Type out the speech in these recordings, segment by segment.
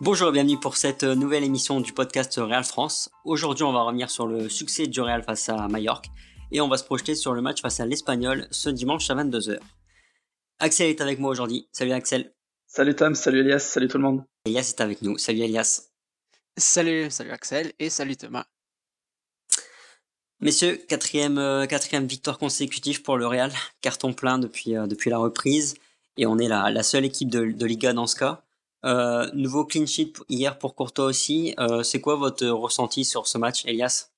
Bonjour et bienvenue pour cette nouvelle émission du podcast Real France. Aujourd'hui, on va revenir sur le succès du Real face à Mallorca et on va se projeter sur le match face à l'Espagnol ce dimanche à 22h. Axel est avec moi aujourd'hui. Salut Axel. Salut Tom, salut Elias, salut tout le monde. Elias est avec nous. Salut Elias. Salut, salut Axel et salut Thomas. Messieurs, quatrième, euh, quatrième victoire consécutive pour le Real, carton plein depuis, euh, depuis la reprise, et on est la, la seule équipe de, de Liga dans ce cas. Euh, nouveau clean sheet hier pour Courtois aussi. Euh, c'est quoi votre ressenti sur ce match, Elias?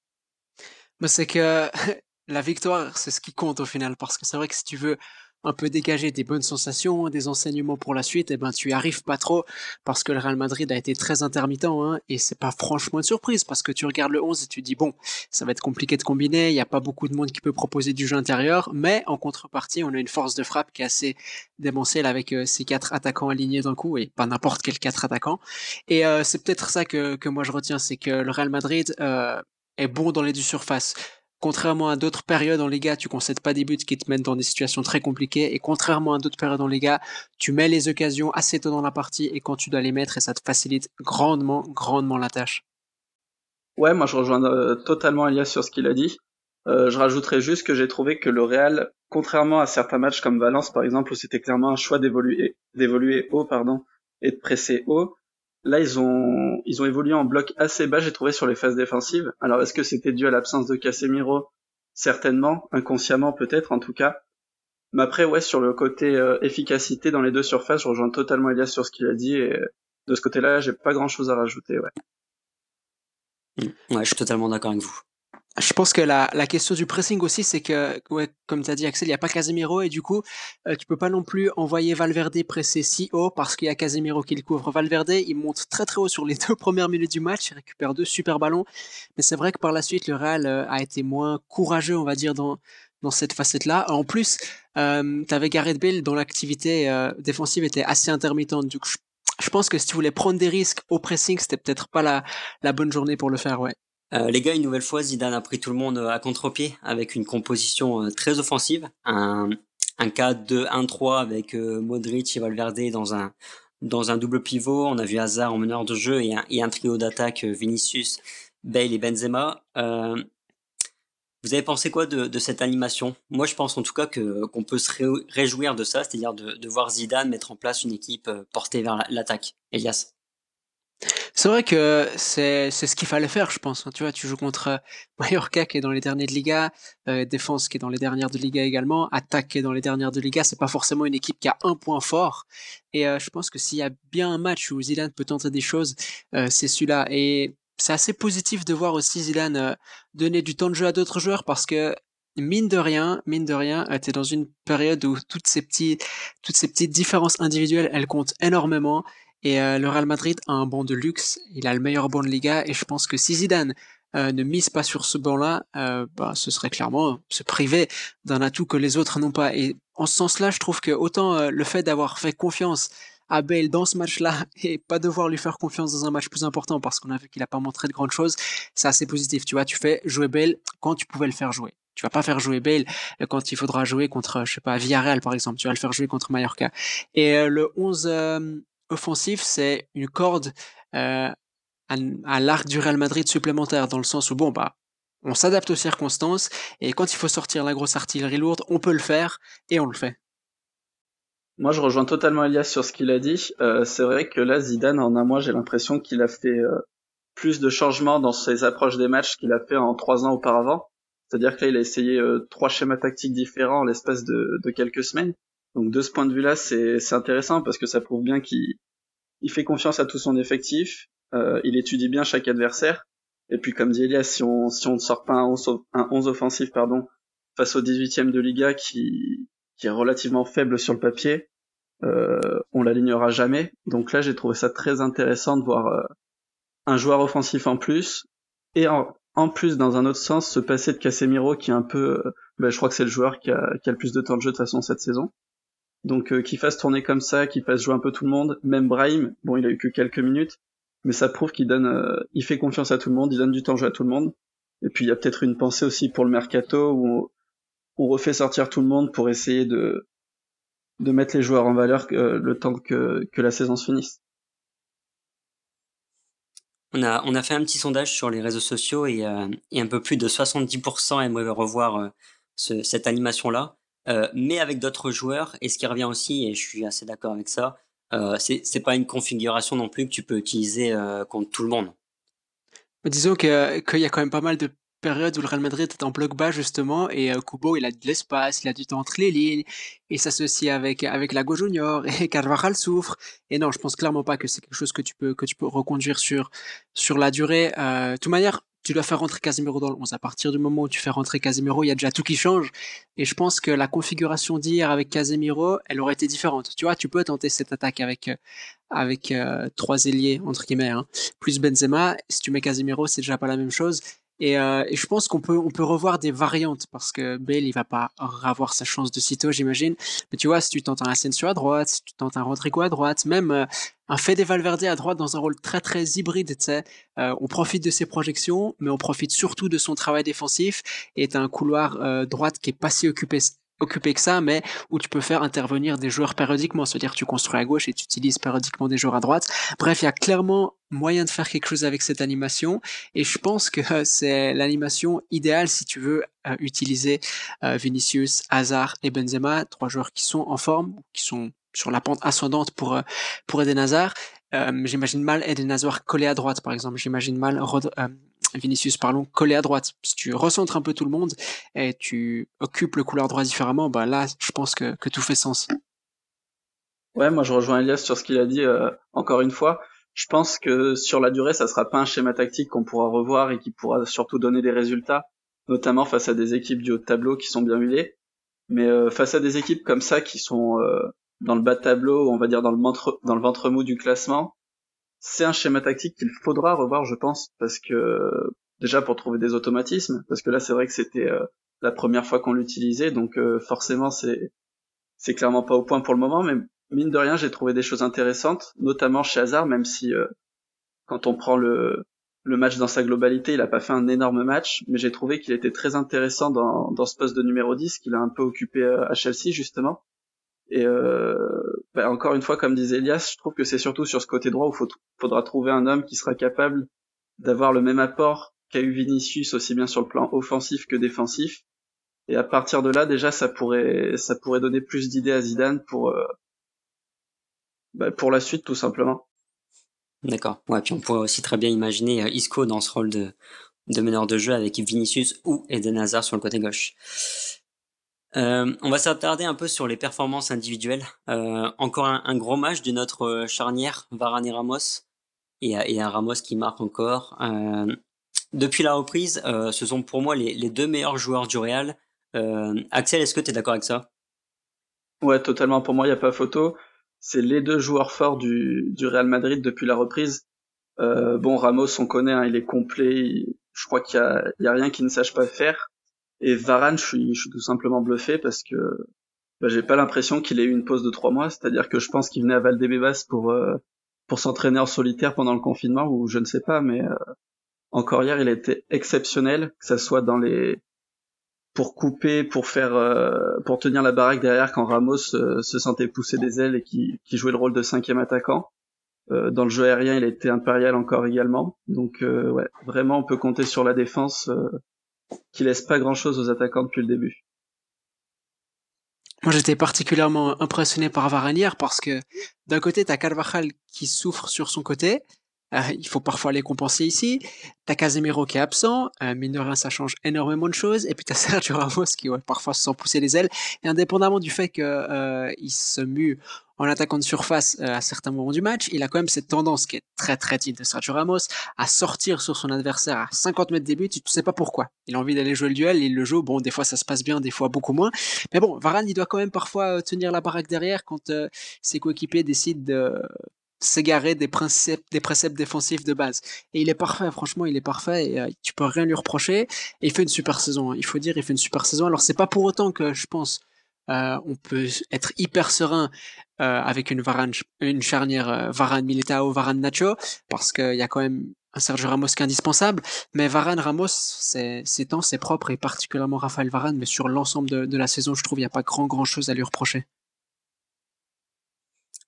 Bah, C'est que la victoire, c'est ce qui compte au final, parce que c'est vrai que si tu veux un peu dégager des bonnes sensations, des enseignements pour la suite, eh ben tu y arrives pas trop parce que le Real Madrid a été très intermittent hein, et c'est pas franchement une surprise parce que tu regardes le 11 et tu dis bon, ça va être compliqué de combiner, il n'y a pas beaucoup de monde qui peut proposer du jeu intérieur, mais en contrepartie, on a une force de frappe qui est assez démentielle avec euh, ces quatre attaquants alignés d'un coup et pas n'importe quel quatre attaquants. Et euh, c'est peut-être ça que, que moi je retiens, c'est que le Real Madrid euh, est bon dans les deux surfaces. Contrairement à d'autres périodes en Liga, tu concèdes pas des buts qui te mettent dans des situations très compliquées. Et contrairement à d'autres périodes en Liga, tu mets les occasions assez tôt dans la partie et quand tu dois les mettre, et ça te facilite grandement, grandement la tâche. Ouais, moi je rejoins euh, totalement Elias sur ce qu'il a dit. Euh, je rajouterais juste que j'ai trouvé que le Real, contrairement à certains matchs comme Valence par exemple, où c'était clairement un choix d'évoluer, d'évoluer haut, pardon, et de presser haut, Là, ils ont, ils ont évolué en bloc assez bas, j'ai trouvé, sur les phases défensives. Alors, est-ce que c'était dû à l'absence de Casemiro? Certainement, inconsciemment peut-être, en tout cas. Mais après, ouais, sur le côté euh, efficacité dans les deux surfaces, je rejoins totalement Elias sur ce qu'il a dit, et de ce côté-là, j'ai pas grand-chose à rajouter, ouais. Ouais, je suis totalement d'accord avec vous. Je pense que la, la question du pressing aussi, c'est que, ouais, comme tu as dit Axel, il n'y a pas Casemiro et du coup, euh, tu peux pas non plus envoyer Valverde presser si haut parce qu'il y a Casemiro qui le couvre. Valverde, il monte très très haut sur les deux premières minutes du match, il récupère deux super ballons, mais c'est vrai que par la suite, le Real euh, a été moins courageux, on va dire, dans, dans cette facette-là. En plus, euh, tu avais Gareth Bale dont l'activité euh, défensive était assez intermittente. Je, je pense que si tu voulais prendre des risques au pressing, c'était peut-être pas la, la bonne journée pour le faire, ouais. Euh, les gars, une nouvelle fois, Zidane a pris tout le monde euh, à contre-pied avec une composition euh, très offensive, un, un 4-2-1-3 avec Modric et Valverde dans un dans un double pivot. On a vu Hazard en meneur de jeu et un, et un trio d'attaque Vinicius, Bale et Benzema. Euh, vous avez pensé quoi de, de, cette animation? Moi, je pense en tout cas que qu'on peut se réjouir de ça, c'est-à-dire de, de, voir Zidane mettre en place une équipe portée vers l'attaque. Elias c'est vrai que c'est c'est ce qu'il fallait faire, je pense. Hein. Tu vois, tu joues contre euh, Mallorca qui est dans les derniers de Liga, euh, défense qui est dans les dernières de Liga également, attaque qui est dans les dernières de Liga. C'est pas forcément une équipe qui a un point fort. Et euh, je pense que s'il y a bien un match où Zidane peut tenter des choses, c'est celui-là. Et c'est assez positif de voir aussi Zidane donner du temps de jeu à d'autres joueurs parce que mine de rien, mine de rien, t'es dans une période où toutes ces petites, toutes ces petites différences individuelles, elles comptent énormément. Et euh, le Real Madrid a un banc de luxe, il a le meilleur banc de Liga, et je pense que si Zidane euh, ne mise pas sur ce banc-là, euh, bah, ce serait clairement se priver d'un atout que les autres n'ont pas. Et en ce sens-là, je trouve que autant le fait d'avoir fait confiance à Bale dans ce match-là et pas devoir lui faire confiance dans un match plus important parce qu'on a vu qu'il a pas montré de grandes choses, c'est assez positif. Tu vois, tu fais jouer Bale quand tu pouvais le faire jouer. Tu vas pas faire jouer Bale quand il faudra jouer contre, je sais pas, Villarreal par exemple. Tu vas le faire jouer contre Mallorca. Et le 11 offensif, c'est une corde euh, à, l'arc du Real Madrid supplémentaire, dans le sens où, bon, bah, on s'adapte aux circonstances, et quand il faut sortir la grosse artillerie lourde, on peut le faire, et on le fait. Moi, je rejoins totalement Elias sur ce qu'il a dit. Euh, c'est vrai que là, Zidane, en un mois, j'ai l'impression qu'il a fait euh, plus de changements dans ses approches des matchs qu'il a fait en trois ans auparavant. C'est-à-dire que là, il a essayé euh, trois schémas tactiques différents en l'espace de quelques semaines. Donc de ce point de vue-là, c'est intéressant parce que ça prouve bien qu'il il fait confiance à tout son effectif, euh, il étudie bien chaque adversaire. Et puis comme dit Elias, si on si on ne sort pas un 11, un 11 offensif pardon face au 18e de Liga qui qui est relativement faible sur le papier, euh, on l'alignera jamais. Donc là, j'ai trouvé ça très intéressant de voir euh, un joueur offensif en plus et en, en plus dans un autre sens se passer de Casemiro qui est un peu, euh, ben, je crois que c'est le joueur qui a, qui a le plus de temps de jeu de toute façon cette saison. Donc euh, qu'il fasse tourner comme ça, qu'il fasse jouer un peu tout le monde, même Brahim, bon il a eu que quelques minutes, mais ça prouve qu'il donne, euh, il fait confiance à tout le monde, il donne du temps de jeu à tout le monde. Et puis il y a peut-être une pensée aussi pour le mercato où on, refait sortir tout le monde pour essayer de de mettre les joueurs en valeur euh, le temps que, que la saison se finisse. On a, on a fait un petit sondage sur les réseaux sociaux et, euh, et un peu plus de 70% aimeraient revoir ce, cette animation-là, euh, mais avec d'autres joueurs. Et ce qui revient aussi, et je suis assez d'accord avec ça, euh, c'est pas une configuration non plus que tu peux utiliser euh, contre tout le monde. Disons que qu'il y a quand même pas mal de période où le Real Madrid est en bloc bas justement et euh, Kubo il a de l'espace, il a du temps entre les lignes, il s'associe avec avec Lago Junior et Carvajal souffre et non je pense clairement pas que c'est quelque chose que tu peux que tu peux reconduire sur sur la durée. De toute manière tu dois faire rentrer Casemiro dans le 11. À partir du moment où tu fais rentrer Casemiro, il y a déjà tout qui change. Et je pense que la configuration d'hier avec Casemiro, elle aurait été différente. Tu vois, tu peux tenter cette attaque avec, euh, avec euh, trois ailiers, entre guillemets, hein, plus Benzema. Si tu mets Casemiro, c'est déjà pas la même chose. Et, euh, et, je pense qu'on peut, on peut revoir des variantes parce que Bale, il va pas avoir sa chance de sitôt, j'imagine. Mais tu vois, si tu tentes un Asensio à droite, si tu tentes un Rodrigo à droite, même euh, un Fede Valverde à droite dans un rôle très très hybride, tu sais, euh, on profite de ses projections, mais on profite surtout de son travail défensif et t'as un couloir euh, droite qui est pas si occupé occupé que ça, mais où tu peux faire intervenir des joueurs périodiquement. C'est-à-dire tu construis à gauche et tu utilises périodiquement des joueurs à droite. Bref, il y a clairement moyen de faire quelque chose avec cette animation et je pense que c'est l'animation idéale si tu veux euh, utiliser euh, Vinicius, Hazard et Benzema, trois joueurs qui sont en forme, qui sont sur la pente ascendante pour euh, pour Eden Hazard. J'imagine mal Eden Hazard collé à droite par exemple. J'imagine mal Rod Vinicius, parlons, collé à droite. Si tu recentres un peu tout le monde et tu occupes le couloir droit différemment, bah là, je pense que, tout fait sens. Ouais, moi je rejoins Elias sur ce qu'il a dit euh, encore une fois. Je pense que sur la durée, ça sera pas un schéma tactique qu'on pourra revoir et qui pourra surtout donner des résultats, notamment face à des équipes du haut tableau qui sont bien huilées. Mais euh, face à des équipes comme ça qui sont euh, dans le bas de tableau, on va dire dans le ventre, dans le ventre mou du classement, c'est un schéma tactique qu'il faudra revoir, je pense, parce que déjà pour trouver des automatismes, parce que là c'est vrai que c'était euh, la première fois qu'on l'utilisait, donc euh, forcément c'est c'est clairement pas au point pour le moment, mais mine de rien j'ai trouvé des choses intéressantes, notamment chez Hazard, même si euh, quand on prend le le match dans sa globalité, il a pas fait un énorme match, mais j'ai trouvé qu'il était très intéressant dans, dans ce poste de numéro 10 qu'il a un peu occupé à Chelsea justement. Et euh, bah, encore une fois, comme disait Elias, je trouve que c'est surtout sur ce côté droit où faudra trouver un homme qui sera capable d'avoir le même apport qu'a eu Vinicius aussi bien sur le plan offensif que défensif. Et à partir de là, déjà, ça pourrait, ça pourrait donner plus d'idées à Zidane pour, euh, bah, pour la suite, tout simplement. D'accord. Ouais, puis on pourrait aussi très bien imaginer euh, Isco dans ce rôle de, de meneur de jeu avec Vinicius ou Eden Hazard sur le côté gauche. Euh, on va s'attarder un peu sur les performances individuelles. Euh, encore un, gros match de notre euh, charnière Varane et Ramos, et, un Ramos qui marque encore. depuis la reprise, ce sont pour moi les, deux meilleurs joueurs du Real. Axel, est-ce que tu es d'accord avec ça? Ouais, totalement. Pour moi, il n'y a pas photo. C'est les deux joueurs forts du, Real Madrid depuis la reprise. bon, Ramos, on connaît, hein, il est complet. je crois qu'il n'y a, a rien qu'il ne sache pas faire. Et Varane, je suis, je suis tout simplement bluffé parce que bah, j'ai pas l'impression qu'il ait eu une pause de trois mois. C'est-à-dire que je pense qu'il venait à Valdebebas pour euh, pour s'entraîner en solitaire pendant le confinement ou je ne sais pas, mais euh, encore hier, il été exceptionnel, que ça soit dans les pour couper, pour faire, euh, pour tenir la baraque derrière quand Ramos se sentait pousser des ailes et qui, qui jouait le rôle de cinquième attaquant. dans le jeu aérien, il été impérial encore également. Donc ouais, vraiment, on peut compter sur la défense qui laisse pas grand chose aux attaquants depuis le début. Moi, j'étais particulièrement impressionné par Varane parce que d'un côté, t'as Carvajal qui souffre sur son côté. Euh, il faut parfois les compenser ici. T'as Casemiro qui est absent. Euh, mine de rien, ça change énormément de choses. Et puis t'as Sergio Ramos qui parfois se sent pousser les ailes. Et indépendamment du fait qu'il euh, se mue en attaquant de surface euh, à certains moments du match, il a quand même cette tendance qui est très très type de Sergio Ramos à sortir sur son adversaire à 50 mètres des buts, tu ne sais pas pourquoi. Il a envie d'aller jouer le duel, il le joue, bon des fois ça se passe bien, des fois beaucoup moins. Mais bon, Varane il doit quand même parfois euh, tenir la baraque derrière quand ses coéquipiers décident de s'égarer des préceptes, des préceptes défensifs de base. Et il est parfait, franchement, il est parfait et tu peux rien lui reprocher. Et il fait une super saison, hein. il faut dire, il fait une super saison. Alors c'est pas pour autant que je pense euh, on peut être hyper serein euh, avec une, Varane, une charnière euh, Varane Militao, Varane Nacho, parce qu'il y a quand même un Sergio Ramos qui est indispensable. Mais Varane Ramos, c'est temps, c'est propre, et particulièrement Raphaël Varane, mais sur l'ensemble de, la saison, je trouve qu'il n'y a pas grand grand chose à lui reprocher.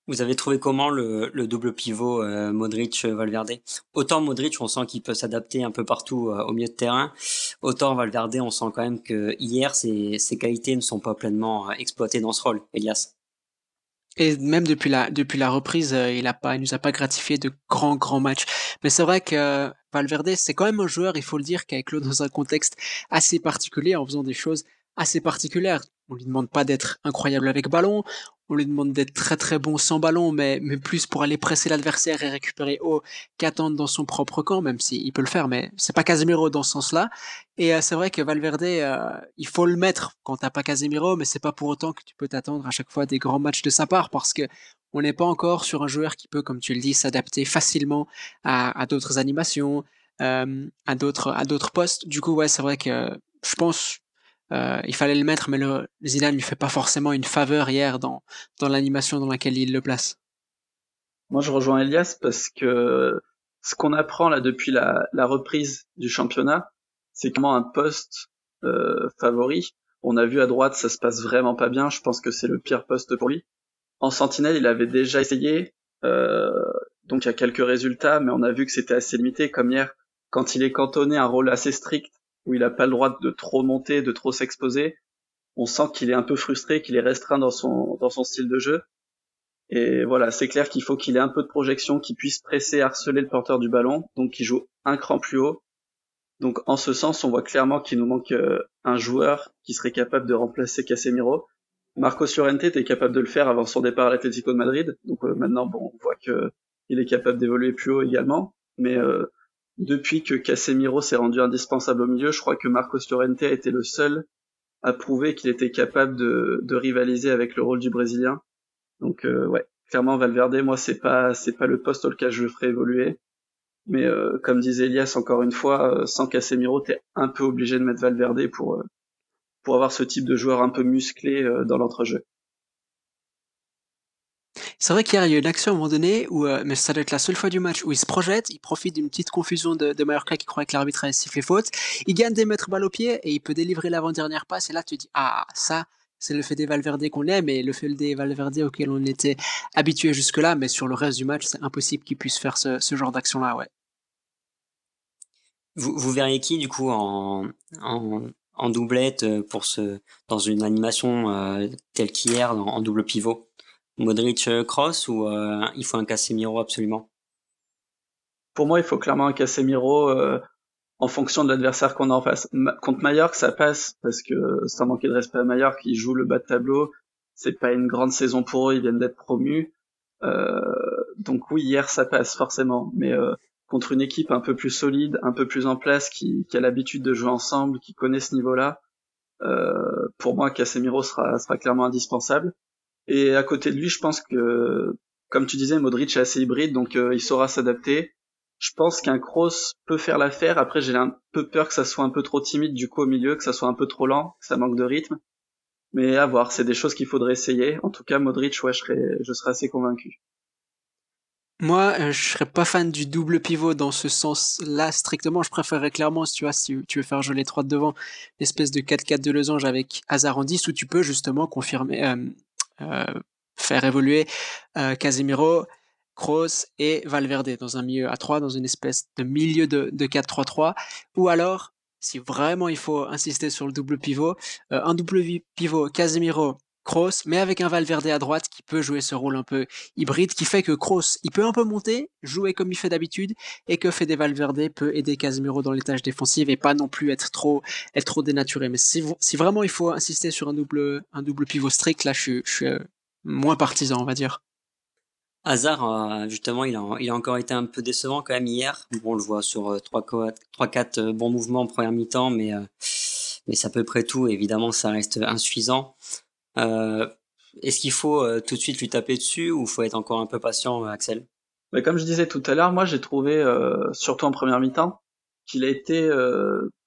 Vous avez trouvé comment le, le double pivot euh, Modric-Valverde? Autant Modric, on sent qu'il peut s'adapter un peu partout euh, au milieu de terrain. Autant Valverde, on sent quand même que hier, ses, ses qualités ne sont pas pleinement euh, exploitées dans ce rôle. Elias et même depuis la depuis la reprise, il a pas, il nous a pas gratifié de grands grands matchs. Mais c'est vrai que Valverde, c'est quand même un joueur, il faut le dire, qui a éclos dans un contexte assez particulier en faisant des choses assez particulières. On lui demande pas d'être incroyable avec ballon, on lui demande d'être très très bon sans ballon, mais, mais plus pour aller presser l'adversaire et récupérer haut qu'attendre dans son propre camp, même s'il peut le faire, mais c'est pas Casemiro dans ce sens-là. Et euh, c'est vrai que Valverde, euh, il faut le mettre quand t'as pas Casemiro, mais c'est pas pour autant que tu peux t'attendre à chaque fois des grands matchs de sa part, parce que on n'est pas encore sur un joueur qui peut, comme tu le dis, s'adapter facilement à, à d'autres animations, euh, à d'autres à d'autres postes. Du coup, ouais, c'est vrai que je pense euh, il fallait le mettre, mais le, Zidane lui fait pas forcément une faveur hier dans, dans l'animation dans laquelle il le place. Moi, je rejoins Elias parce que ce qu'on apprend là depuis la, reprise du championnat, c'est comment un poste euh, favori. On a vu à droite, ça se passe vraiment pas bien. Je pense que c'est le pire poste pour lui. En sentinelle, il avait déjà essayé, euh, donc il y a quelques résultats, mais on a vu que c'était assez limité. Comme hier, quand il est cantonné un rôle assez strict où il n'a pas le droit de trop monter, de trop s'exposer. On sent qu'il est un peu frustré, qu'il est restreint dans son dans son style de jeu. Et voilà, c'est clair qu'il faut qu'il ait un peu de projection, qu'il puisse presser, harceler le porteur du ballon, donc il joue un cran plus haut. Donc en ce sens, on voit clairement qu'il nous manque euh, un joueur qui serait capable de remplacer Casemiro. Marcos Llorente était capable de le faire avant son départ à l'Atlético de Madrid, donc euh, maintenant bon, on voit que il est capable d'évoluer plus haut également, mais euh, depuis que Casemiro s'est rendu indispensable au milieu, je crois que Marcos Llorente a été le seul à prouver qu'il était capable de, rivaliser avec le rôle du Brésilien. Donc euh, ouais, clairement Valverde, moi c'est pas c'est pas le poste auquel je le ferai évoluer. Mais euh, comme disait Elias encore une fois, euh, sans Casemiro, t'es un peu obligé de mettre Valverde pour pour avoir ce type de joueur un peu musclé dans l'entrejeu. C'est vrai qu'hier, il y a eu une action à un moment donné, où, euh, mais ça doit être la seule fois du match, où il se projette, il profite d'une petite confusion de, de Mallorca qui croit que l'arbitre a sifflé faute, il gagne des mètres balle au pied et il peut délivrer l'avant-dernière passe, et là tu dis, ah, ça, c'est le fait des Valverde qu'on aime et le fait des Valverde auquel on était habitué jusque-là, mais sur le reste du match, c'est impossible qu'il puisse faire ce, genre d'action-là, ouais. Vous, vous verriez qui, du coup, en, en, doublette euh, pour ce, dans une animation euh, telle qu'hier, en double pivot? Modric euh, Cross ou euh, il faut un Casemiro absolument? Pour moi, il faut clairement un Casemiro euh, en fonction de l'adversaire qu'on a en face. contre Mallorca, ça passe parce que sans manquer de respect à Mallorca, qui joue le bas de tableau. C'est pas une grande saison pour eux, ils viennent d'être promus. donc oui, hier ça passe forcément, mais contre une équipe un peu plus solide, un peu plus en place, qui, qui a l'habitude de jouer ensemble, qui connaît ce niveau-là, pour moi Casemiro sera, sera clairement indispensable. Et à côté de lui, je pense que, comme tu disais, Modric est assez hybride, donc euh, il saura s'adapter. Je pense qu'un Kroos peut faire l'affaire. Après, j'ai un peu peur que ça soit un peu trop timide du coup au milieu, que ça soit un peu trop lent, que ça manque de rythme. Mais à voir, c'est des choses qu'il faudrait essayer. En tout cas, Modric, ouais, je serais, je serais assez convaincu. Moi, euh, je serais pas fan du double pivot dans ce sens-là strictement. Je préférerais clairement, si tu vois, si tu veux faire jouer les trois de devant, l'espèce de 4-4 de losange avec Hazard en 10, où tu peux justement confirmer, euh, faire évoluer euh, Casemiro, Kroos et Valverde dans un milieu à 3, dans une espèce de milieu de, de 4-3-3, ou alors, si vraiment il faut insister sur le double pivot, euh, un double pivot Casemiro, Kroos, mais avec un Valverde à droite qui peut jouer ce rôle un peu hybride, qui fait que Kroos, il peut un peu monter, jouer comme il fait d'habitude, et que Fede Valverde peut aider Casemiro dans les tâches défensives et pas non plus être trop, être trop dénaturé. Mais si, vraiment il faut insister sur un double, un double pivot strict, là, je suis, euh, moins partisan, on va dire. Hazard, euh, justement, il a, il a encore été un peu décevant quand même hier. Bon, on le voit sur 3-4 euh, bons mouvements en première mi-temps, mais, mais c'est à peu près tout. Évidemment, ça reste insuffisant. Euh, est-ce qu'il faut euh, tout de suite lui taper dessus ou faut être encore un peu patient, euh, Axel? Comme je disais tout à l'heure, moi j'ai trouvé, surtout en première mi-temps, qu'il a été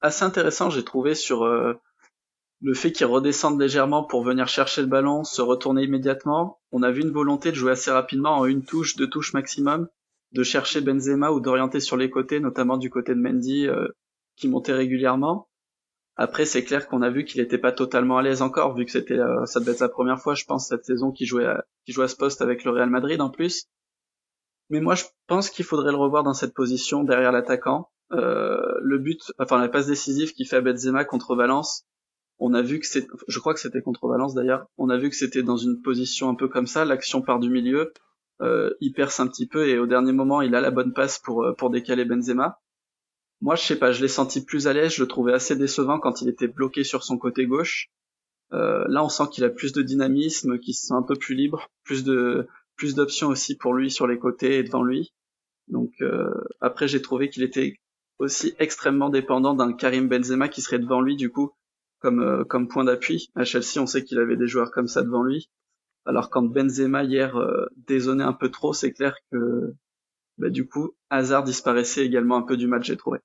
assez intéressant, j'ai trouvé, sur le fait qu'il redescende légèrement pour venir chercher le ballon, se retourner immédiatement. On a vu une volonté de jouer assez rapidement en une touche, deux touches maximum, de chercher Benzema ou d'orienter sur les côtés, notamment du côté de Mendy qui montait régulièrement. Après, c'est clair qu'on a vu qu'il n'était pas totalement à l'aise encore, vu que c'était, euh, ça devait être la première fois, je pense, cette saison qu'il jouait, à, qu'il jouait à ce poste avec le Real Madrid en plus. Mais moi, je pense qu'il faudrait le revoir dans cette position derrière l'attaquant. Euh, le but, enfin la passe décisive qu'il fait à Benzema contre Valence, on a vu que c'est, je crois que c'était contre Valence d'ailleurs, on a vu que c'était dans une position un peu comme ça, l'action part du milieu, euh, il perce un petit peu et au dernier moment il a la bonne passe pour euh, pour décaler Benzema. Moi je sais pas, je l'ai senti plus à l'aise, je le trouvais assez décevant quand il était bloqué sur son côté gauche. Euh, là on sent qu'il a plus de dynamisme, qu'il se sent un peu plus libre, plus de plus d'options aussi pour lui sur les côtés et devant lui. Donc euh, après j'ai trouvé qu'il était aussi extrêmement dépendant d'un Karim Benzema qui serait devant lui du coup comme euh, comme point d'appui. À Chelsea, on sait qu'il avait des joueurs comme ça devant lui. Alors quand Benzema hier euh, dézonnait un peu trop, c'est clair que bah, du coup Hazard disparaissait également un peu du match, j'ai trouvé.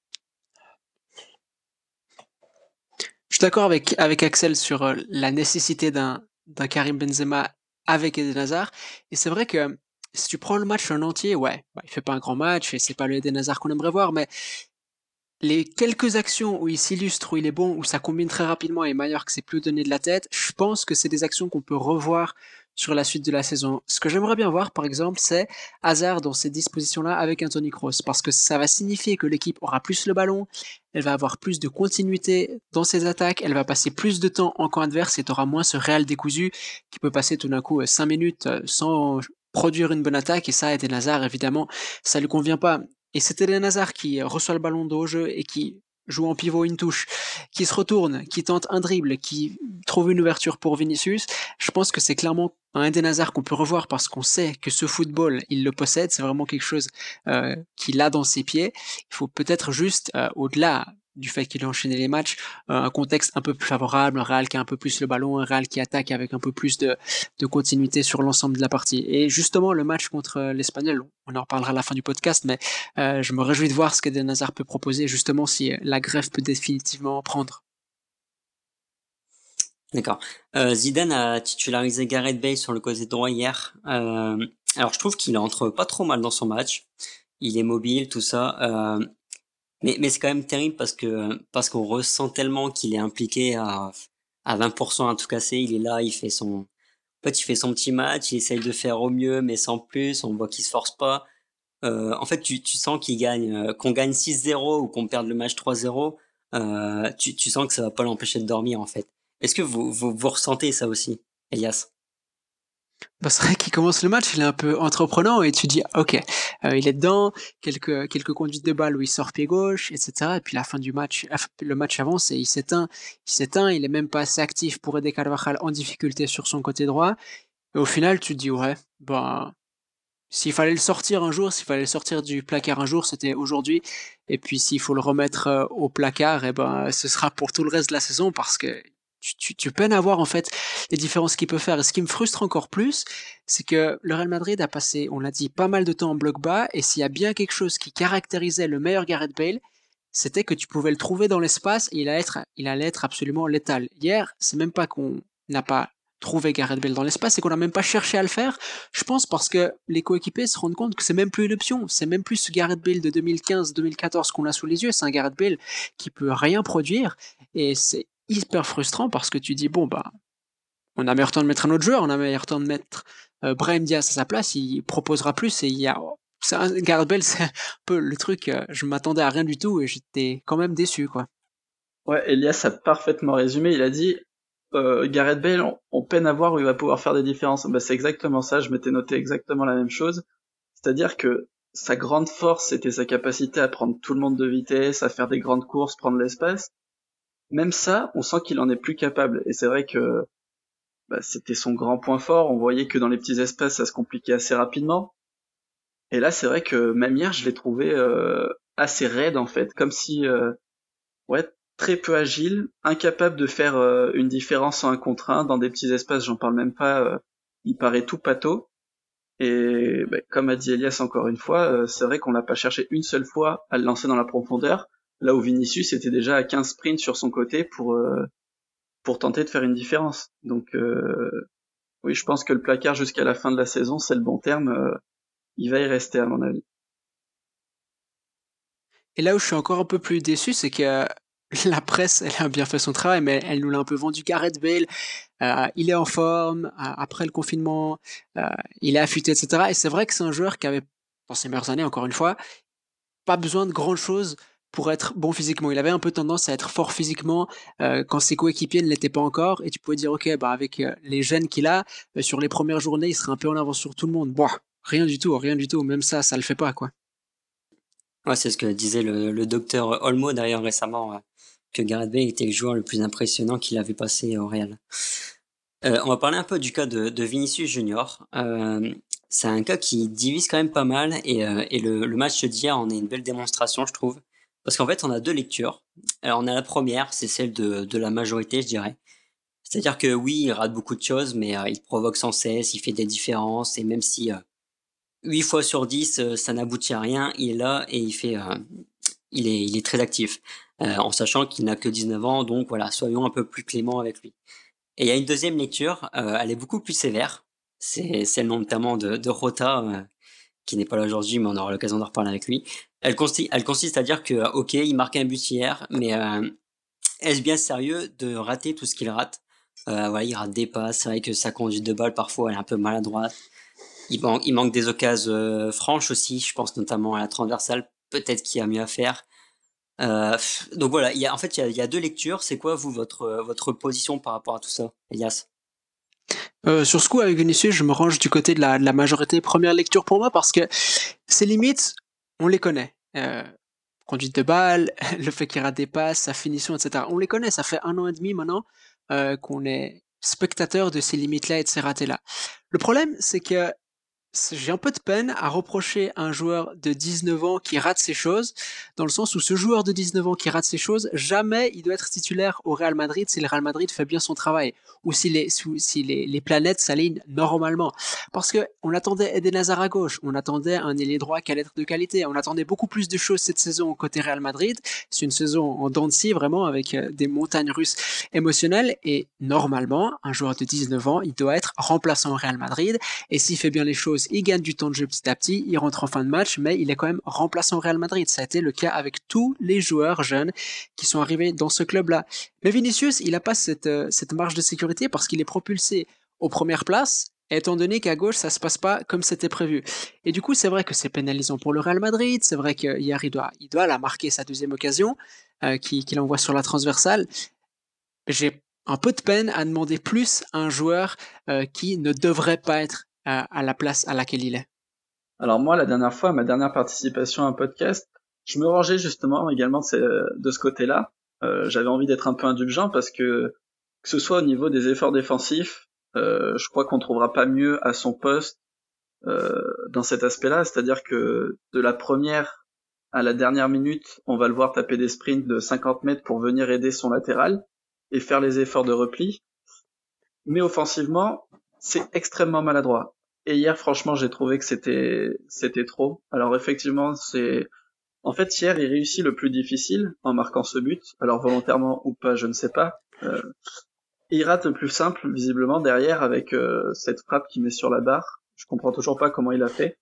Je suis d'accord avec Axel sur euh, la nécessité d'un d'un Karim Benzema avec Eden Hazard. Et c'est vrai que si tu prends le match en entier, ouais, bah, il fait pas un grand match et c'est pas le Eden Hazard qu'on aimerait voir, mais les quelques actions où il s'illustre, où il est bon, où ça combine très rapidement et que c'est plus donné de la tête, je pense que c'est des actions qu'on peut revoir sur la suite de la saison. Ce que j'aimerais bien voir, par exemple, c'est Hazard dans ces dispositions-là avec Anthony Cross, parce que ça va signifier que l'équipe aura plus le ballon, elle va avoir plus de continuité dans ses attaques, elle va passer plus de temps en camp adverse et tu auras moins ce réel décousu qui peut passer tout d'un coup 5 euh, minutes euh, sans produire une bonne attaque et ça, Eden Hazard, évidemment, ça lui convient pas. Et c'est Eden Hazard qui reçoit le ballon de jeu et qui joue en pivot une touche, qui se retourne, qui tente un dribble, qui trouve une ouverture pour Vinicius, je pense que c'est clairement un Eden Hazard qu'on peut revoir parce qu'on sait que ce football, il le possède, c'est vraiment quelque chose euh, qu'il a dans ses pieds. Il faut peut-être juste, euh, au-delà du fait qu'il a enchaîné les matchs, euh, un contexte un peu plus favorable, un Real qui a un peu plus le ballon, un Real qui attaque avec un peu plus de, continuité sur l'ensemble de la partie. Et justement, le match contre l'Espagnol, on en reparlera à la fin du podcast, mais je me réjouis de voir ce que Den Hazard peut proposer, justement si la greffe peut définitivement prendre. D'accord. Euh, Zidane a titularisé Gareth Bale sur le côté droit hier. Euh, alors je trouve qu'il entre pas trop mal dans son match. Il est mobile, tout ça. Euh, mais, c'est quand même terrible parce que parce qu'on ressent tellement qu'il est impliqué à, à 20% à tout casser. Il est là, il fait son, en fait, il fait son petit match, il essaye de faire au mieux, mais sans plus. On voit qu'il se force pas. Euh, en fait, tu, tu sens qu'il gagne, qu'on gagne 6-0 ou qu'on perde le match 3-0. Euh, tu, tu sens que ça va pas l'empêcher de dormir en fait. Est-ce que vous, vous, ressentez ça aussi, Elias? Bah, c'est vrai qu'il commence le match, il est un peu entreprenant et tu dis ok, euh, il est dedans, quelques quelques conduites de balle où il sort pied gauche, etc. Et puis la fin du match, le match avance et il s'éteint, il s'éteint, il est même pas assez actif pour aider Carvajal en difficulté sur son côté droit. Et au final, tu te dis ouais, ben s'il fallait le sortir un jour, s'il fallait le sortir du placard un jour, c'était aujourd'hui. Et puis s'il faut le remettre euh, au placard, et eh ben ce sera pour tout le reste de la saison parce que tu, tu, peines à voir en fait les différences qu'il peut faire. Et ce qui me frustre encore plus, c'est que le Real Madrid a passé, on l'a dit, pas mal de temps en bloc bas. Et s'il y a bien quelque chose qui caractérisait le meilleur Gareth Bale, c'était que tu pouvais le trouver dans l'espace et il allait être, il allait être absolument létal. Hier, c'est même pas qu'on n'a pas trouvé Gareth Bale dans l'espace, c'est qu'on n'a même pas cherché à le faire. Je pense parce que les coéquipiers se rendent compte que c'est même plus une option. C'est même plus ce Gareth Bale de 2015-2014 qu'on a sous les yeux. C'est un Gareth Bale qui peut rien produire. Et c'est hyper frustrant parce que tu dis bon bah on a meilleur temps de mettre un autre joueur, on a meilleur temps de mettre euh, Brahim Diaz à sa place, il proposera plus et il y a un Gareth Bell, c'est un peu le truc, euh, je m'attendais à rien du tout et j'étais quand même déçu quoi. Ouais, Elias a parfaitement résumé, il a dit euh, Gareth Bale, on, peine à voir où il va pouvoir faire des différences. Bah, c'est exactement ça, je m'étais noté exactement la même chose. C'est-à-dire que sa grande force, c'était sa capacité à prendre tout le monde de vitesse, à faire des grandes courses, prendre l'espace même ça, on sent qu'il en est plus capable. Et c'est vrai que bah, c'était son grand point fort. On voyait que dans les petits espaces, ça se compliquait assez rapidement. Et là, c'est vrai que même hier, je l'ai trouvé euh, assez raide en fait, comme si, euh, ouais, très peu agile, incapable de faire euh, une différence en un contre un dans des petits espaces. J'en parle même pas. il paraît tout pâteau. Et bah, comme a dit Elias encore une fois, c'est vrai qu'on l'a pas cherché une seule fois à le lancer dans la profondeur là où Vinicius était déjà à 15 sprints sur son côté pour euh, pour tenter de faire une différence. Donc euh, oui, je pense que le placard jusqu'à la fin de la saison, c'est le bon terme. Euh, il va y rester à mon avis. Et là où je suis encore un peu plus déçu, c'est que la presse, elle a bien fait son travail, mais elle nous l'a un peu vendu. Gareth Bale, euh, il est en forme après le confinement, il est affûté, etc. Et c'est vrai que c'est un joueur qui avait, dans ses meilleures années, encore une fois, pas besoin de grand chose pour être bon physiquement. Il avait un peu tendance à être fort physiquement quand ses coéquipiers ne l'étaient pas encore. Et tu pouvais dire, ok, bah avec les gènes qu'il a, sur les premières journées, il serait un peu en avance sur tout le monde. Rien du tout, rien du tout. Même ça, ça le fait pas, quoi. Ouais, c'est ce que disait le, docteur Olmo d'ailleurs récemment, que Gareth Bale était le joueur le plus impressionnant qu'il avait passé au Real. Euh, on va parler un peu du cas de, Vinicius Junior. Euh, c'est un cas qui divise quand même pas mal et, euh, le, match d'hier en est une belle démonstration, je trouve. Parce qu'en fait, on a deux lectures. Alors, on a la première, c'est celle de, la majorité, je dirais. C'est-à-dire que oui, il rate beaucoup de choses, mais il provoque sans cesse, il fait des différences, et même si 8 fois sur 10, ça n'aboutit à rien, il est là et il fait, il est, il est très actif. en sachant qu'il n'a que 19 ans, donc voilà, soyons un peu plus cléments avec lui. Et il y a une deuxième lecture, euh, elle est beaucoup plus sévère. C'est celle notamment de, de Rota, euh, qui n'est pas là aujourd'hui, mais on aura l'occasion d'en reparler avec lui. Elle, consiste, elle consiste à dire que, ok, il marque un but hier, mais euh, est-ce bien sérieux de rater tout ce qu'il rate? Euh, voilà, Il rate des passes, c'est vrai que sa conduite de balle, parfois, est un peu maladroite. Il, manque des occasions franches aussi, je pense notamment à la transversale, peut-être qu'il y a mieux à faire. Euh, donc voilà, en fait, il y a, deux lectures. C'est quoi, vous, votre, votre position par rapport à tout ça, Elias? Euh, sur ce coup, avec Vinicius, je me range du côté de la, de la, majorité première lecture pour moi parce que ces limites, on les connaît. Euh, conduite de balle, le fait qu'il rate des passes, sa finition, etc. On les connaît. Ça fait un an et demi maintenant euh, qu'on est spectateur de ces limites-là et de ces ratés-là. Le problème, c'est que j'ai un peu de peine à reprocher un joueur de 19 ans qui rate ses choses, dans le sens où ce joueur de 19 ans qui rate ses choses, jamais il doit être titulaire au Real Madrid si le Real Madrid fait bien son travail, ou si les, si les, planètes s'alignent normalement. Parce que on attendait Eden Hazard à gauche, on attendait un ailier droit qui allait être de qualité, on attendait beaucoup plus de choses cette saison côté Real Madrid. C'est une saison en dents de scie, vraiment, avec euh, des montagnes russes émotionnelles, et normalement, un joueur de 19 ans, il doit être remplaçant au Real Madrid, et s'il fait bien les choses il gagne du temps de jeu petit à petit, il rentre en fin de match, mais il est quand même remplaçant au Real Madrid. Ça a été le cas avec tous les joueurs jeunes qui sont arrivés dans ce club-là. Mais Vinicius, il n'a pas cette, euh, cette marge de sécurité parce qu'il est propulsé aux premières places, étant donné qu'à gauche, ça se passe pas comme c'était prévu. Et du coup, c'est vrai que c'est pénalisant pour le Real Madrid, c'est vrai qu'hier, il doit, il doit la marquer sa deuxième occasion, euh, qu'il envoie sur la transversale. J'ai un peu de peine à demander plus à un joueur euh, qui ne devrait pas être à, la place à laquelle il est Alors moi, la dernière fois, ma dernière participation à un podcast, je me rangeais justement également de ce, côté-là. Euh, j'avais envie d'être un peu indulgent parce que que ce soit au niveau des efforts défensifs, euh, je crois qu'on trouvera pas mieux à son poste euh, dans cet aspect-là, c'est-à-dire que de la première à la dernière minute, on va le voir taper des sprints de 50 mètres pour venir aider son latéral et faire les efforts de repli. Mais offensivement, c'est extrêmement maladroit. Et hier, franchement, j'ai trouvé que c'était c'était trop. Alors effectivement, c'est en fait hier, il réussit le plus difficile en marquant ce but. Alors volontairement ou pas, je ne sais pas. Euh, il rate le plus simple, visiblement derrière avec euh, cette frappe qui met sur la barre. Je comprends toujours pas comment il a fait,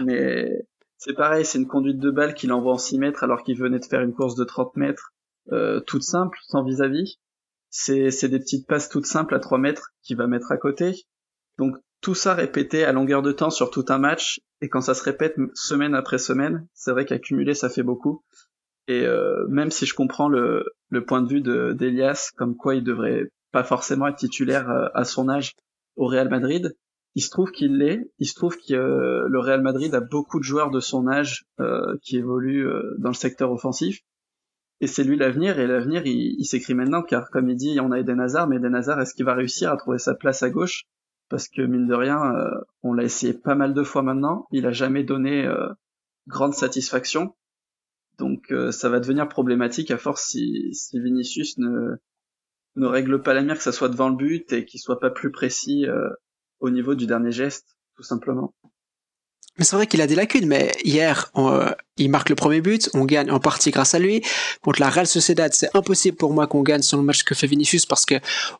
mais c'est pareil, c'est une conduite de balle qu'il envoie en 6 mètres alors qu'il venait de faire une course de 30 mètres, euh, toute simple, sans vis-à-vis. C'est, des petites passes toutes simples à 3 mètres qu'il va mettre à côté. Donc tout ça répété à longueur de temps sur tout un match, et quand ça se répète semaine après semaine, c'est vrai qu'accumuler ça fait beaucoup. Et euh, même si je comprends le, point de vue de, d'Elias, comme quoi il devrait pas forcément être titulaire euh, à son âge au Real Madrid, il se trouve qu'il l'est. Il se trouve que euh, le Real Madrid a beaucoup de joueurs de son âge qui évoluent dans le secteur offensif. Et c'est lui l'avenir, et l'avenir, il, s'écrit maintenant, car comme il dit, on a Eden Hazard, mais Eden Hazard, est-ce qu'il va réussir à trouver sa place à gauche? Parce que mine de rien, euh, on l'a essayé pas mal de fois maintenant, il a jamais donné euh, grande satisfaction. Donc euh, ça va devenir problématique à force si, si Vinicius ne, ne règle pas la mire, que ça soit devant le but et qu'il soit pas plus précis au niveau du dernier geste, tout simplement. Mais c'est vrai qu'il a des lacunes, mais hier, euh, il marque le premier but, on gagne en partie grâce à lui. Contre la Real Sociedad, c'est impossible pour moi qu'on gagne sur le match que fait Vinicius parce que,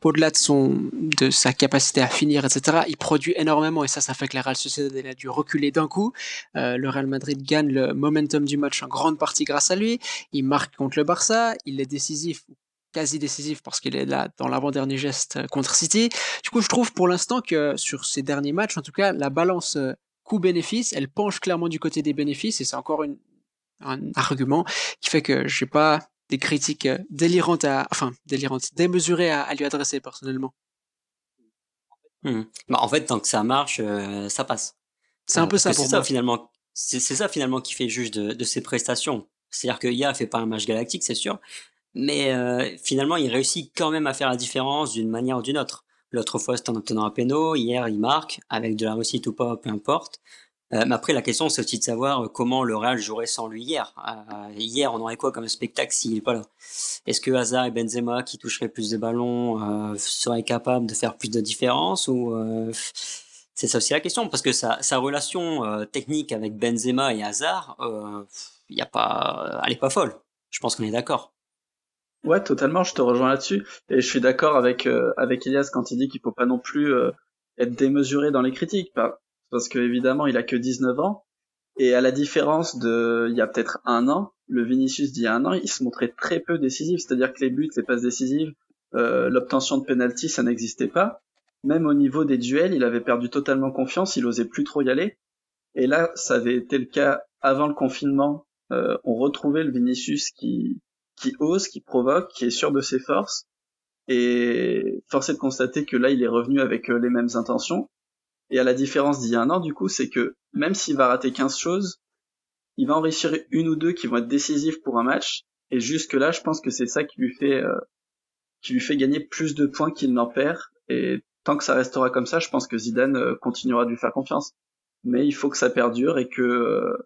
au-delà de son, de sa capacité à finir, etc., il produit énormément et ça, ça fait que la Real Sociedad, elle a dû reculer d'un coup. Euh, le Real Madrid gagne le momentum du match en grande partie grâce à lui. Il marque contre le Barça, il est décisif, quasi décisif parce qu'il est là dans l'avant-dernier geste euh, contre City. Du coup, je trouve pour l'instant que sur ces derniers matchs, en tout cas, la balance coût-bénéfice, elle penche clairement du côté des bénéfices et c'est encore une, un argument qui fait que j'ai pas des critiques euh, délirantes à, enfin, délirantes, démesurées à, lui adresser personnellement. Mmh. Bah, en fait, tant que ça marche, euh, ça passe. C'est un peu ça pour moi. Ça, finalement, c'est ça finalement qui fait juge de, de ses prestations. C'est-à-dire que Ya fait pas un match galactique, c'est sûr, mais euh, finalement, il réussit quand même à faire la différence d'une manière ou d'une autre. L'autre fois, c'était en obtenant un péno. Hier, il marque, avec de la réussite ou pas, peu importe. Euh, mais après, la question, c'est aussi de savoir euh, comment le Real jouerait sans lui hier. Euh, hier, on aurait quoi comme spectacle s'il n'est pas là? Est-ce que Hazard et Benzema, qui toucheraient plus de ballons, euh, seraient capables de faire plus de différence ou C'est ça aussi la question, parce que sa, sa relation technique avec Benzema et Hazard, il y a pas, elle est pas folle. Je pense qu'on est d'accord. Ouais, totalement, je te rejoins là-dessus. Et je suis d'accord avec euh, avec Elias quand il dit qu'il faut pas non plus euh, être démesuré dans les critiques, parce que évidemment, il a que 19 ans. Et à la différence de il y a peut-être un an, le Vinicius d'il y a un an, il se montrait très peu décisif. C'est-à-dire que les buts, les passes décisives, euh, l'obtention de penalty, ça n'existait pas. Même au niveau des duels, il avait perdu totalement confiance, il osait plus trop y aller. Et là, ça avait été le cas avant le confinement. on retrouvait le Vinicius qui qui ose, qui provoque, qui est sûr de ses forces. Et force est de constater que là, il est revenu avec euh, les mêmes intentions. Et à la différence d'il y a un an, du coup, c'est que même s'il va rater 15 choses, il va en réussir une ou deux qui vont être décisives pour un match. Et jusque là, je pense que c'est ça qui lui fait, euh, qui lui fait gagner plus de points qu'il n'en perd. Et tant que ça restera comme ça, je pense que Zidane euh, continuera de lui faire confiance. Mais il faut que ça perdure et que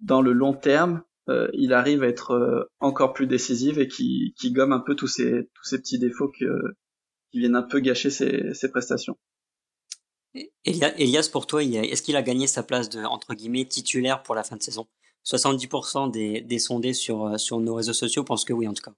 dans le long terme, euh, il arrive à être euh, encore plus décisive et qui, qui gomme un peu tous ces, tous ces petits défauts que, qui viennent un peu gâcher ses, ses prestations. Elias, pour toi, est-ce qu'il a gagné sa place de entre guillemets titulaire pour la fin de saison? 70% des, des sondés sur, euh, sur nos réseaux sociaux pensent que oui, en tout cas.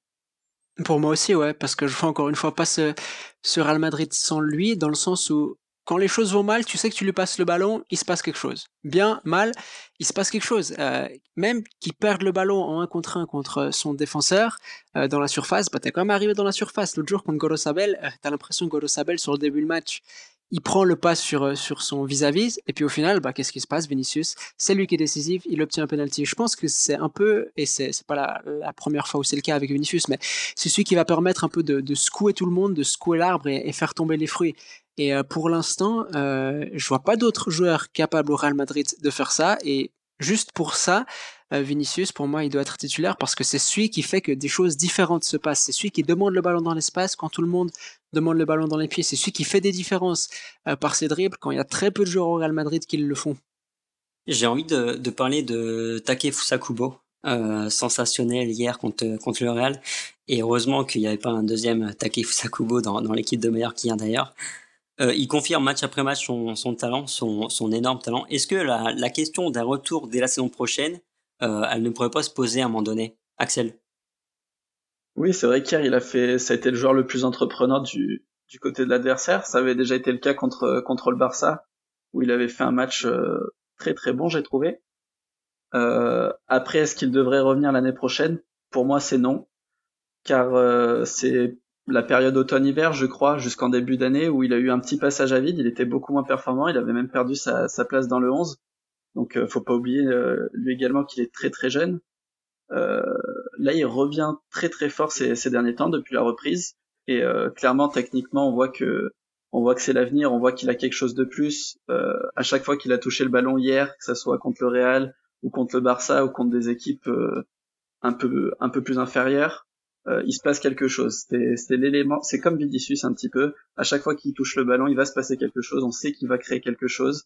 Pour moi aussi, ouais, parce que je vois encore une fois pas ce, ce Real Madrid sans lui, dans le sens où quand les choses vont mal, tu sais que tu lui passes le ballon, il se passe quelque chose. Bien, mal, il se passe quelque chose. Euh, même qu'il perde le ballon en un contre un contre son défenseur euh, dans la surface, bah t'es quand même arrivé dans la surface. L'autre jour contre Gorosabel, euh, t'as l'impression que Gorosabel sur le début du match, il prend le pas sur, euh, sur son vis-à-vis, et puis au final, bah, qu'est-ce qui se passe Vinicius, c'est lui qui est décisif, il obtient un penalty. Je pense que c'est un peu, et c'est, c'est pas la, première fois où c'est le cas avec Vinicius, mais c'est celui qui va permettre un peu de, de secouer tout le monde, de secouer l'arbre et faire tomber les fruits. Et euh, pour l'instant, euh, je vois pas d'autres joueurs capables au Real Madrid de faire ça, et juste pour ça, euh, Vinicius, pour moi, il doit être titulaire parce que c'est celui qui fait que des choses différentes se passent. C'est celui qui demande le ballon dans l'espace quand tout le monde demande le ballon dans les pieds. C'est celui qui fait des différences euh, par ses dribbles quand il y a très peu de joueurs au Real Madrid qui le font. J'ai envie de, parler de Take Fusakubo, euh, sensationnel hier contre, contre le Real. Et heureusement qu'il n'y avait pas un deuxième Take Fusakubo dans, dans l'équipe de meilleurs qui vient d'ailleurs. Euh, il confirme match après match son, talent, son, énorme talent. Est-ce que la, question d'un retour dès la saison prochaine euh, elle ne pourrait pas se poser à un moment donné. Axel? Oui, c'est vrai qu'hier, a fait, ça a été le joueur le plus entrepreneur du, côté de l'adversaire. Ça avait déjà été le cas contre, contre le Barça, où il avait fait un match euh, très très bon, j'ai trouvé. Après, est-ce qu'il devrait revenir l'année prochaine? Pour moi, c'est non, car c'est la période automne-hiver, je crois, jusqu'en début d'année, où il a eu un petit passage à vide. Il était beaucoup moins performant. Il avait même perdu sa, place dans le 11. Donc euh, faut pas oublier euh, lui également qu'il est très très jeune. Euh, là, il revient très très fort ces, derniers temps depuis la reprise. Et clairement, techniquement, on voit que on voit que c'est l'avenir, on voit qu'il a quelque chose de plus. Euh, à chaque fois qu'il a touché le ballon hier, que ce soit contre le Real ou contre le Barça ou contre des équipes euh, un peu un peu plus inférieures, euh, il se passe quelque chose. C'est l'élément, c'est comme Vinicius un petit peu. À chaque fois qu'il touche le ballon, il va se passer quelque chose. On sait qu'il va créer quelque chose,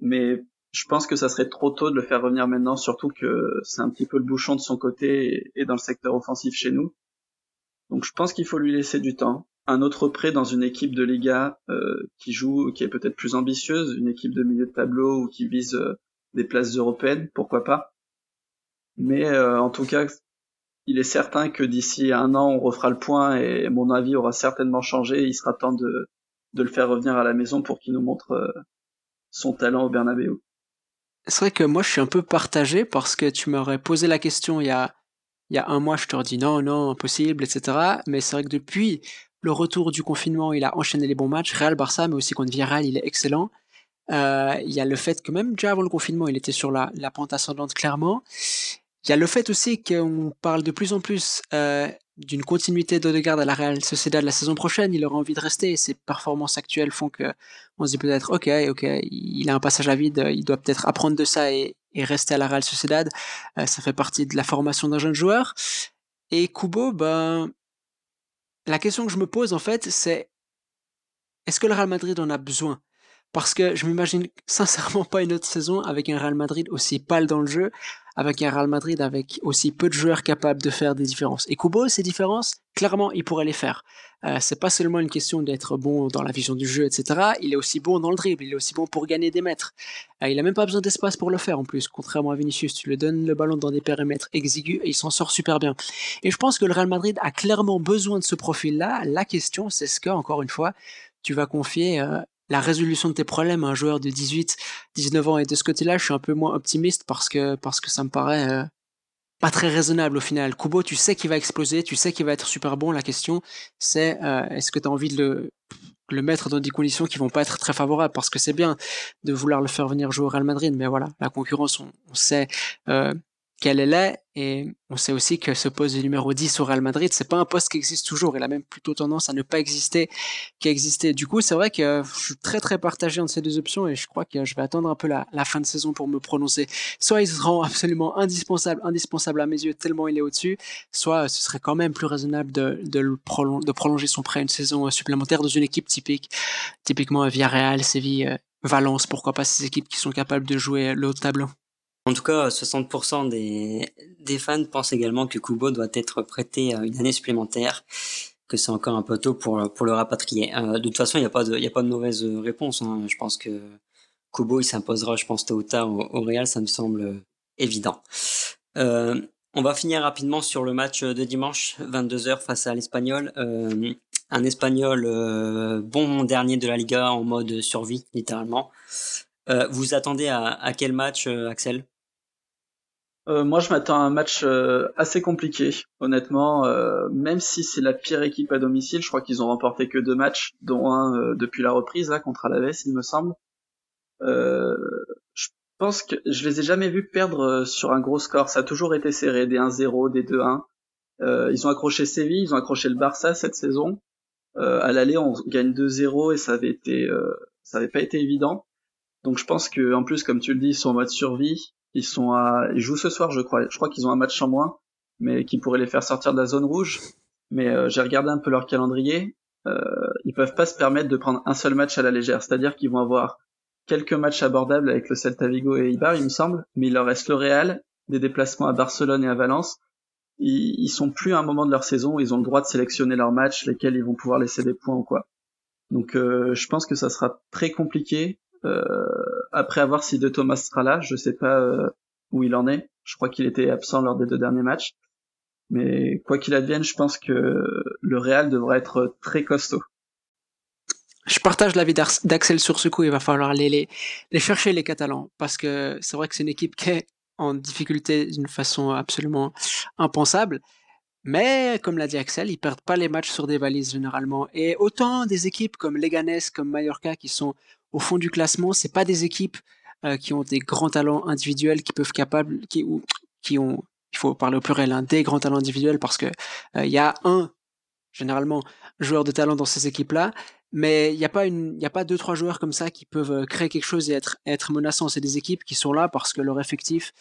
mais je pense que ça serait trop tôt de le faire revenir maintenant, surtout que c'est un petit peu le bouchon de son côté et, dans le secteur offensif chez nous. Donc je pense qu'il faut lui laisser du temps. un autre prêt dans une équipe de Liga euh, qui joue, qui est peut-être plus ambitieuse, une équipe de milieu de tableau ou qui vise euh, des places européennes, pourquoi pas. Mais euh, en tout cas, il est certain que d'ici un an, on refera le point et mon avis aura certainement changé. Il sera temps de, de le faire revenir à la maison pour qu'il nous montre son talent au Bernabeu. C'est vrai que moi, je suis un peu partagé parce que tu m'aurais posé la question il y a, il y a un mois, je t'aurais dit non, non, impossible, etc. Mais c'est vrai que depuis le retour du confinement, il a enchaîné les bons matchs. Real Barça, mais aussi contre Villarreal, il est excellent. Euh, il y a le fait que même déjà avant le confinement, il était sur la, la pente ascendante clairement. Il y a le fait aussi qu'on parle de plus en plus euh, d'une continuité d'Odegaard à la Real Sociedad la saison prochaine. Il aura envie de rester. ses performances actuelles font que on se dit peut-être, ok, ok, il a un passage à vide. Il doit peut-être apprendre de ça et, et, rester à la Real Sociedad. Euh, ça fait partie de la formation d'un jeune joueur. Et Kubo, ben, la question que je me pose en fait, c'est est-ce que le Real Madrid en a besoin? Parce que je m'imagine sincèrement pas une autre saison avec un Real Madrid aussi pâle dans le jeu, avec un Real Madrid avec aussi peu de joueurs capables de faire des différences. Et Kubo, ces différences, clairement, il pourrait les faire. Euh, c'est pas seulement une question d'être bon dans la vision du jeu, etc. Il est aussi bon dans le dribble, il est aussi bon pour gagner des mètres. Euh, il a même pas besoin d'espace pour le faire en plus. Contrairement à Vinicius, tu lui donnes le ballon dans des périmètres exigus et il s'en sort super bien. Et je pense que le Real Madrid a clairement besoin de ce profil-là. La question, c'est ce que, encore une fois, tu vas confier euh, la résolution de tes problèmes un joueur de 18, 19 ans. Et de ce côté-là, je suis un peu moins optimiste parce que, parce que ça me paraît euh, pas très raisonnable au final. Kubo, tu sais qu'il va exploser, tu sais qu'il va être super bon. La question, c'est euh, est-ce que tu envie de le, mettre dans des conditions qui vont pas être très favorables? Parce que c'est bien de vouloir le faire venir jouer au Real Madrid, mais voilà, la concurrence, on, sait euh, qu'elle est et on sait aussi que ce poste de numéro 10 au Real Madrid, c'est pas un poste qui existe toujours. Il a même plutôt tendance à ne pas exister qu'exister. Du coup, c'est vrai que je suis très très partagé entre ces deux options et je crois que je vais attendre un peu la, fin de saison pour me prononcer. Soit il se rend absolument indispensable, indispensable à mes yeux tellement il est au-dessus, soit ce serait quand même plus raisonnable de, de, de prolonger son prêt une saison supplémentaire dans une équipe typique, typiquement Villarreal, Séville, euh, Valence, pourquoi pas ces équipes qui sont capables de jouer le haut tableau. En tout cas, 60% des, fans pensent également que Kubo doit être prêté une année supplémentaire, que c'est encore un peu tôt pour, pour le rapatrier. Euh, de toute façon, il n'y a, pas de, a pas de mauvaise réponse. Hein. Je pense que Kubo, il s'imposera, je pense, tôt ou tard au, Real, ça me semble évident. Euh, on va finir rapidement sur le match de dimanche, 22h face à l'Espagnol. Euh, un Espagnol euh, bon dernier de la Liga en mode survie, littéralement. Vous attendez à quel match, Axel? Euh, moi, je m'attends à un match euh, assez compliqué, honnêtement. Euh, même si c'est la pire équipe à domicile, je crois qu'ils ont remporté que deux matchs, dont un depuis la reprise là contre Alaves, il me semble. je pense que je les ai jamais vus perdre sur un gros score. Ça a toujours été serré, des 1-0, des 2-1. ils ont accroché Séville, ils ont accroché le Barça cette saison. à l'aller, on gagne 2-0 et ça avait été, ça avait pas été évident. Donc je pense que en plus, comme tu le dis, ils sont en mode survie. Ils sont à, ils jouent ce soir, je crois. Je crois qu'ils ont un match en moins, mais qui pourrait les faire sortir de la zone rouge. Mais euh, j'ai regardé un peu leur calendrier. Euh, ils peuvent pas se permettre de prendre un seul match à la légère. C'est-à-dire qu'ils vont avoir quelques matchs abordables avec le Celta Vigo et Ibar, il me semble. Mais il leur reste le Real, des déplacements à Barcelone et à Valence. Ils, ils sont plus à un moment de leur saison où ils ont le droit de sélectionner leurs matchs, lesquels ils vont pouvoir laisser des points ou quoi. Donc euh, je pense que ça sera très compliqué. Euh, après avoir si De Thomas sera là, je sais pas euh, où il en est. Je crois qu'il était absent lors des deux derniers matchs. Mais quoi qu'il advienne, je pense que le Real devrait être très costaud. Je partage l'avis d'Axel sur ce coup. Il va falloir aller les, les chercher, les Catalans. Parce que c'est vrai que c'est une équipe qui est en difficulté d'une façon absolument impensable. Mais, comme l'a dit Axel, ils perdent pas les matchs sur des valises généralement. Et autant des équipes comme Leganés, comme Mallorca, qui sont au fond du classement, c'est pas des équipes euh, qui ont des grands talents individuels qui peuvent capables, qui, ou, qui ont, il faut parler au pluriel, hein, des grands talents individuels parce que euh, il y a un généralement joueur de talent dans ces équipes-là, mais il n'y a pas une, il a pas deux trois joueurs comme ça qui peuvent euh, créer quelque chose et être être menaçants. C'est des équipes qui sont là parce que leur effectif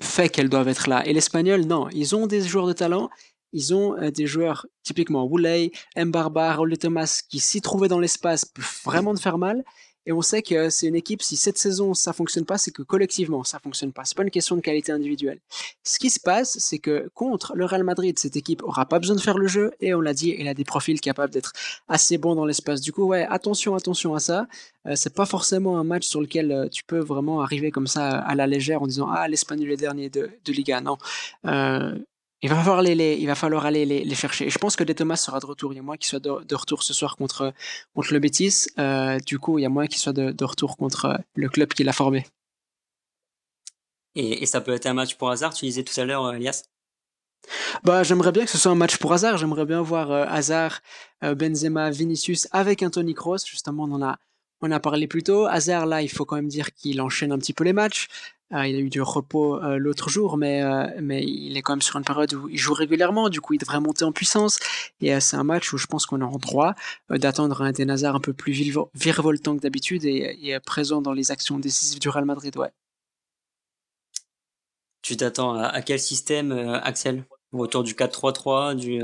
fait qu'elles doivent être là. Et l'espagnol, non, ils ont des joueurs de talent, ils ont euh, des joueurs typiquement Wooley, Mbarba, Raul Thomas qui s'y trouvaient dans l'espace peuvent vraiment te faire mal. Et on sait que c'est une équipe, si cette saison ça fonctionne pas, c'est que collectivement ça fonctionne pas. C'est pas une question de qualité individuelle. Ce qui se passe, c'est que contre le Real Madrid, cette équipe aura pas besoin de faire le jeu et on l'a dit, elle a des profils capables d'être assez bons dans l'espace. Du coup, ouais, attention, attention à ça. Euh, c'est pas forcément un match sur lequel euh, tu peux vraiment arriver comme ça à la légère en disant ah l'Espagnol est dernier de, de Liga. Non. Euh, il va falloir, les, il va falloir aller les, les, chercher. Et je pense que De Thomas sera de retour. Il y a moins qu'il soit de, retour ce soir contre, contre le Betis. Euh, du coup, il y a moins qu'il soit de, de, retour contre le club qu'il a formé. Et, et, ça peut être un match pour hasard, tu disais tout à l'heure, Elias bah, j'aimerais bien que ce soit un match pour hasard. J'aimerais bien voir euh, Hazard, euh, Benzema, Vinicius avec un Tony Kroos. Justement, on en a, on a parlé plus tôt. Hazard, là, il faut quand même dire qu'il enchaîne un petit peu les matchs. Euh, il a eu du repos euh, l'autre jour, mais, euh, mais il est quand même sur une période où il joue régulièrement, du coup il devrait monter en puissance. Et c'est un match où je pense qu'on a en droit d'attendre un Eden Hazard un peu plus virevoltant que d'habitude et, et, présent dans les actions décisives du Real Madrid. Ouais. Tu t'attends à, quel système, Axel? Autour du 4-3-3, du,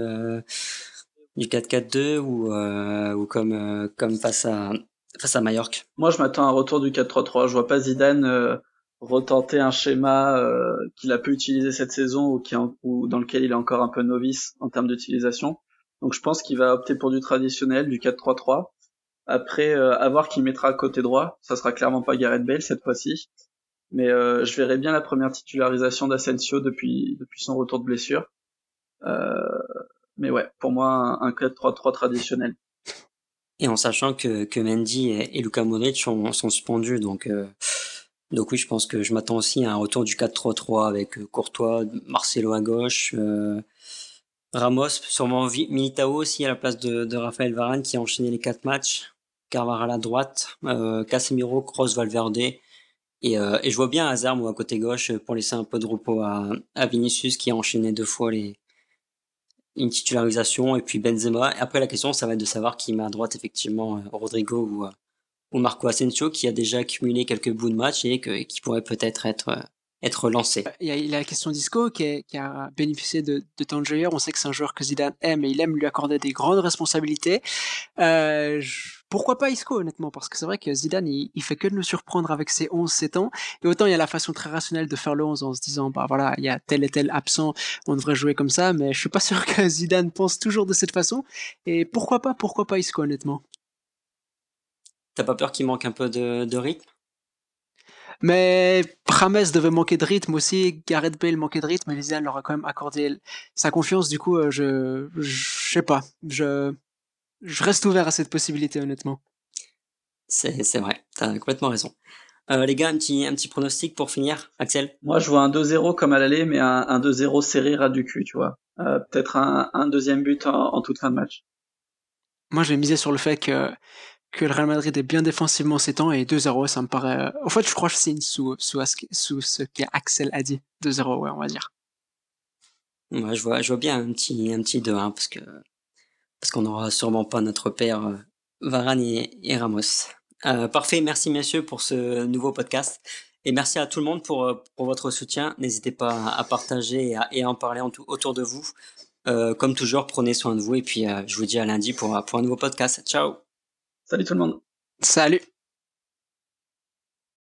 du 4-4-2 ou, ou comme, comme face à, face à Mallorca? Moi, je m'attends à un retour du 4-3-3. Je vois pas Zidane retenter un schéma euh, qu'il a pu utiliser cette saison ou, qui ou dans lequel il est encore un peu novice en termes d'utilisation. Donc je pense qu'il va opter pour du traditionnel, du 4-3-3. Après, euh, à voir qui mettra côté droit. Ça sera clairement pas Gareth Bale cette fois-ci. Mais euh, je verrai bien la première titularisation d'Asensio depuis, depuis son retour de blessure. Euh, mais ouais, pour moi, un, 4-3-3 traditionnel. Et en sachant que, que Mendy et, et Luka Modric sont, sont suspendus, donc euh, donc oui, je pense que je m'attends aussi à un retour du 4-3-3 avec euh, Courtois, Marcelo à gauche, euh, Ramos, sûrement Militao aussi à la place de, de Raphaël Varane qui a enchaîné les quatre matchs, Carvajal à droite, euh, Casemiro, Kroos, Valverde. Et, euh, et je vois bien Hazard moi à côté gauche pour laisser un peu de repos à, à Vinicius qui a enchaîné deux fois les une titularisation et puis Benzema. Après la question ça va être de savoir qui met à droite effectivement euh, Rodrigo ou ou Marco Asensio qui a déjà accumulé quelques bouts de match et, qui pourrait peut-être être, euh, être lancé. Il y a, la question d'Isco qui, qui, a bénéficié de, de jeu On sait que c'est un joueur que Zidane aime et il aime lui accorder des grandes responsabilités. Euh, pourquoi pas Isco honnêtement? Parce que c'est vrai que Zidane il, il, fait que de nous surprendre avec ses 11 7 ans. Et autant il y a la façon très rationnelle de faire le 11 en se disant bah voilà il y a tel et tel absent, on devrait jouer comme ça. Mais je suis pas sûr que Zidane pense toujours de cette façon. Et pourquoi pas Pourquoi pas Isco honnêtement? T'as pas peur qu'il manque un peu de, de rythme? Mais Rames devait manquer de rythme aussi, Gareth Bale manquait de rythme, et leur a quand même accordé sa confiance, du coup, euh, je, je sais pas, je, je reste ouvert à cette possibilité, honnêtement. C'est, c'est vrai, t'as complètement raison. Euh, les gars, un petit, un petit pronostic pour finir, Axel? Moi, je vois un 2-0 comme à l'aller, mais un, un 2-0 serré ras du cul, tu vois. Euh, peut-être un, un, deuxième but en, en, toute fin de match. Moi, je vais miser sur le fait que que le Real Madrid est bien défensivement ces temps et 2-0 ça me paraît euh, en fait je crois que c'est une sous sous, sous ce qu'Axel a dit 2-0 ouais on va dire. Ouais je vois je vois bien un petit un petit 2-1 parce que parce qu'on n'aura sûrement pas notre père euh, Varane et, Ramos. Euh, parfait merci messieurs pour ce nouveau podcast. Et merci à tout le monde pour pour votre soutien. N'hésitez pas à partager et à, en parler en autour de vous. Euh, comme toujours prenez soin de vous et puis je vous dis à lundi pour, pour un nouveau podcast. Ciao Salut tout le monde. Salut.